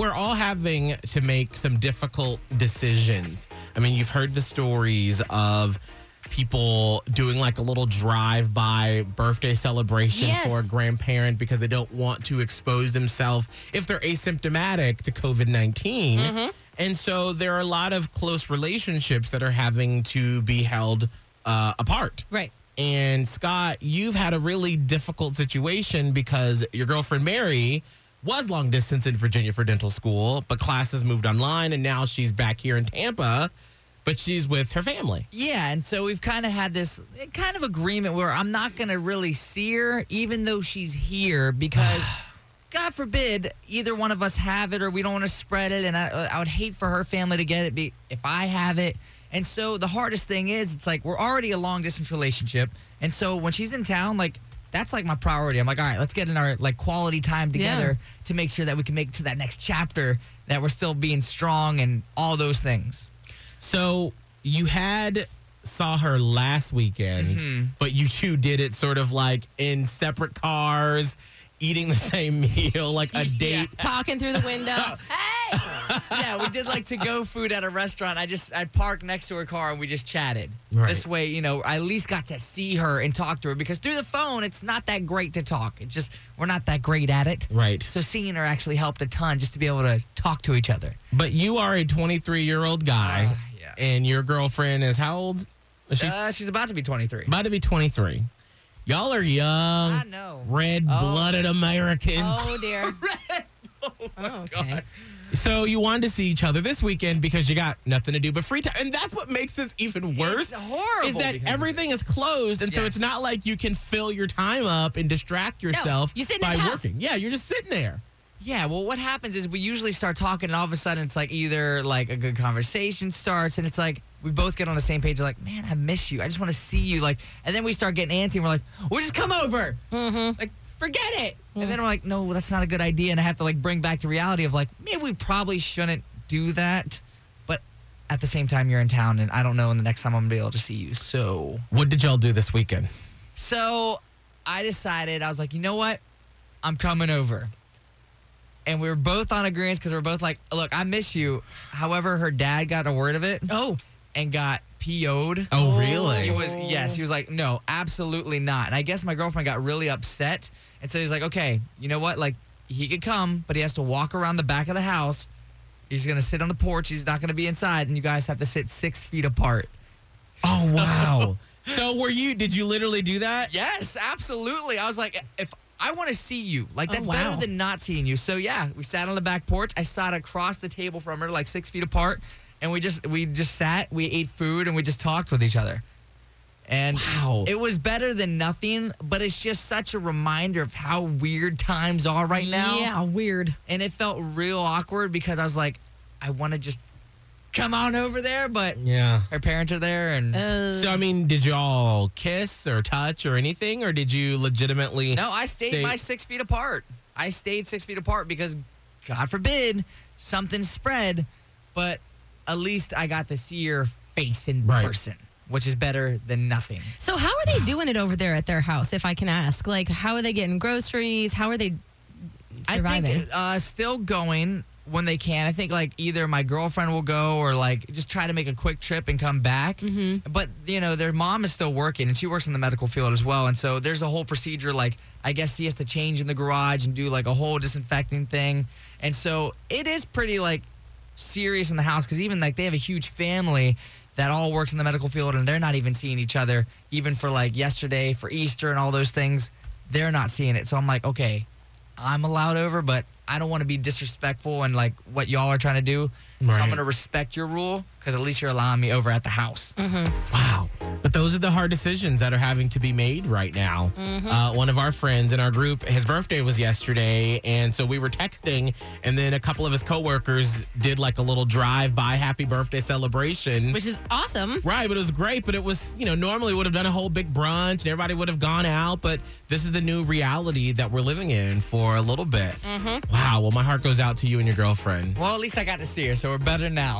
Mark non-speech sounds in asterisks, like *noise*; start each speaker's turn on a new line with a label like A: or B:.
A: We're all having to make some difficult decisions. I mean, you've heard the stories of people doing like a little drive by birthday celebration
B: Yes.
A: for a grandparent because they don't want to expose themselves if they're asymptomatic to COVID 19. And so there are a lot of close relationships that are having to be held uh, apart.
B: Right.
A: And Scott, you've had a really difficult situation because your girlfriend Mary was long distance in Virginia for dental school, but classes moved online and now she's back here in Tampa, but she's with her family.
C: Yeah, and so we've kind of had this eh, kind of agreement where I'm not going to really see her, even though she's here, because *sighs* God forbid either one of us have it or we don't want to spread it. And I, uh, I would hate for her family to get it be, if I have it. And so the hardest thing is, it's like we're already a long distance relationship. And so when she's in town, like, that's like my priority. I'm like, all right, let's get in our like quality time together to make sure that we can make it to that next chapter, that we're still being strong and all those things.
A: So you had saw her last weekend, mm-hmm. but you two did it sort of like in separate cars, eating the same *laughs* meal, like a date.
B: Talking through the window. *laughs* hey! *laughs*
C: yeah, we did like to go food at a restaurant. I just I parked next to her car and we just chatted.
A: Right.
C: This way, you know, I at least got to see her and talk to her because through the phone it's not that great to talk. It's just we're not that great at it.
A: Right.
C: So seeing her actually helped a ton just to be able to talk to each other.
A: But you are a 23 year old guy,
C: Ah, yeah.
A: and your girlfriend is how old? Is she
C: Uh, she's about to be 23.
A: about to be 23. Y'all are young,
C: I know.
A: red blooded Americans.
B: Oh, dear. *laughs* oh, my okay.
A: So you wanted to see each other this weekend because you got nothing to do but free time. And that's what makes this even worse.
C: It's horrible
A: Is that everything is closed. And so it's not like you can fill your time up and distract yourself
B: you sit in
A: by
B: the house.
A: working. Yeah, you're just sitting there.
C: Yeah, well, what happens is we usually start talking, and all of a sudden it's like either like a good conversation starts, and it's like we both get on the same page. Like, man, I miss you. I just want to see you. Like, and then we start getting antsy, and we're like, well, just come over. Mm-hmm. Like, forget it. And mm. then I'm like, no, that's not a good idea. And I have to like bring back the reality of like, maybe we probably shouldn't do that. But at the same time, you're in town, and I don't know when the next time I'm gonna be able to see you. So,
A: What did y'all do this weekend?
C: so I decided I was like, you know what, I'm coming over. And we were both on agreement because we are both like, look, I miss you. However, her dad got a word of it
B: Oh.
C: and got PO'd.
A: Oh, oh, really?
C: He was yes. He was like, no, absolutely not. And I guess my girlfriend got really upset, and so he's like, okay, you know what? Like he could come, but he has to walk around the back of the house. He's gonna sit on the porch. He's not gonna be inside, and you guys have to sit six feet apart.
A: Oh, *laughs* wow. so were you, did you literally do that?
C: Yes, absolutely. I was like, if I want to see you, like
B: Oh,
C: that's
B: wow.
C: better than not seeing you. So yeah, we sat on the back porch. I sat across the table from her, like six feet apart, and we just we just sat, we ate food, and we just talked with each other. And
A: Wow.
C: it was better than nothing, but it's just such a reminder of how weird times are right now.
B: Yeah, weird.
C: And it felt real awkward because I was like, I want to just come on over there, but
A: Yeah.
C: her parents are there, and
B: Uh,
A: So, I mean, did y'all kiss or touch or anything? Or did you legitimately?
C: No, I stayed
A: Stay-
C: my six feet apart. I stayed six feet apart because, God forbid, something spread. But at least I got to see your face in
A: Right.
C: person, which is better than nothing.
B: so how are they doing it over there at their house, if I can ask? Like, how are they getting groceries? How are they surviving?
C: I think uh, still going when they can. I think like either my girlfriend will go or like just try to make a quick trip and come back. Mm-hmm. But you know, their mom is still working and she works in the medical field as well. And so there's a whole procedure like I guess she has to change in the garage and do like a whole disinfecting thing. And so it is pretty like serious in the house because even like they have a huge family that all works in the medical field and they're not even seeing each other even for like yesterday for Easter and all those things. They're not seeing it. So I'm like, okay, I'm allowed over, but I don't want to be disrespectful and like what y'all are trying to do. So I'm going to respect your rule because at least you're allowing me over at the house. Mm-hmm.
A: Wow. But those are the hard decisions that are having to be made right now. Mm-hmm. Uh, one of our friends in our group, his birthday was yesterday, and so we were texting, and then a couple of his coworkers did like a little drive-by happy birthday celebration.
B: Which is awesome.
A: Right, but it was great. But it was, you know, normally would have done a whole big brunch and everybody would have gone out. But this is the new reality that we're living in for a little bit. Mm-hmm. Wow. Well, my heart goes out to you and your girlfriend.
C: Well, at least I got to see her, so we're better now.